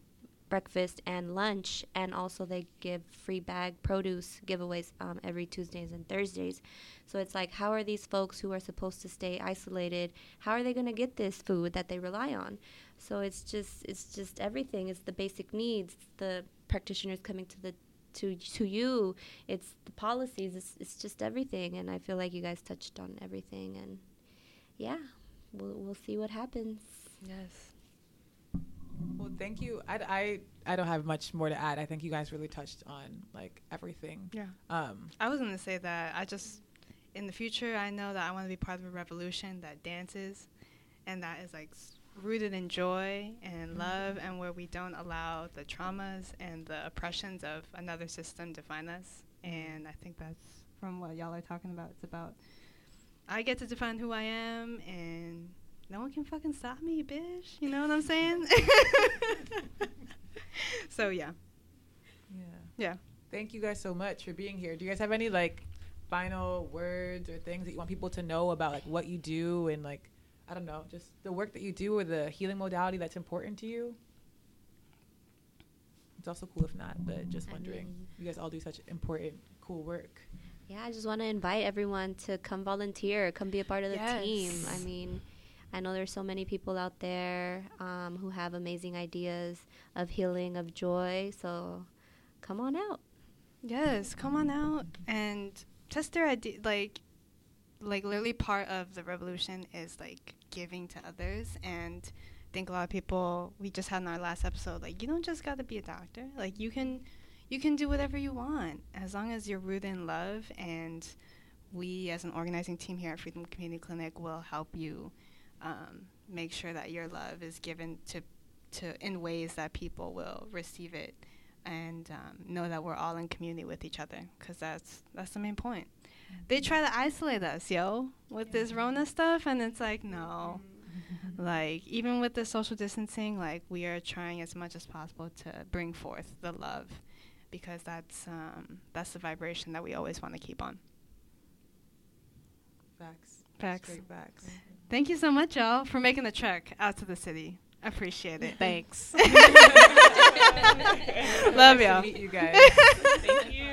breakfast and lunch, and also they give free bag produce giveaways um, every Tuesdays and Thursdays. So it's like, how are these folks who are supposed to stay isolated? How are they going to get this food that they rely on? So it's just it's just everything. It's the basic needs. The practitioners coming to the to to you. It's the policies. It's it's just everything. And I feel like you guys touched on everything. And yeah, we'll we'll see what happens. Yes. Well, thank you. I, I, I don't have much more to add. I think you guys really touched on like everything. Yeah. Um, I was gonna say that I just in the future I know that I want to be part of a revolution that dances, and that is like rooted in joy and love, and where we don't allow the traumas and the oppressions of another system define us. And I think that's from what y'all are talking about. It's about I get to define who I am, and no one can fucking stop me, bitch. You know what I'm saying? [laughs] so yeah, yeah. yeah. Thank you guys so much for being here. Do you guys have any like final words or things that you want people to know about like what you do and like I don't know, just the work that you do or the healing modality that's important to you? It's also cool if not, but just I wondering. mean- you guys all do such important, cool work. Yeah, I just want to invite everyone to come volunteer, come be a part of the team. I mean, I know there's so many people out there um, who have amazing ideas of healing, of joy. So come on out. Yes, come on out and test their idea. Like, like literally part of the revolution is like giving to others. And I think a lot of people we just had in our last episode, like you don't just got to be a doctor. Like you can, you can do whatever you want as long as you're rooted in love. And we, as an organizing team here at Freedom Community Clinic, will help you um, make sure that your love is given to, to in ways that people will receive it and um, know that we're all in community with each other because that's that's the main point. They try to isolate us, yo, with this Rona stuff, and it's like no, like even with the social distancing, like we are trying as much as possible to bring forth the love because that's um, that's the vibration that we always want to keep on. Facts. Facts. Straight facts. Thank you so much, y'all, for making the trek out to the city. Appreciate it. Thanks. [laughs] Love Nice y'all. meet you guys. [laughs] Thank you.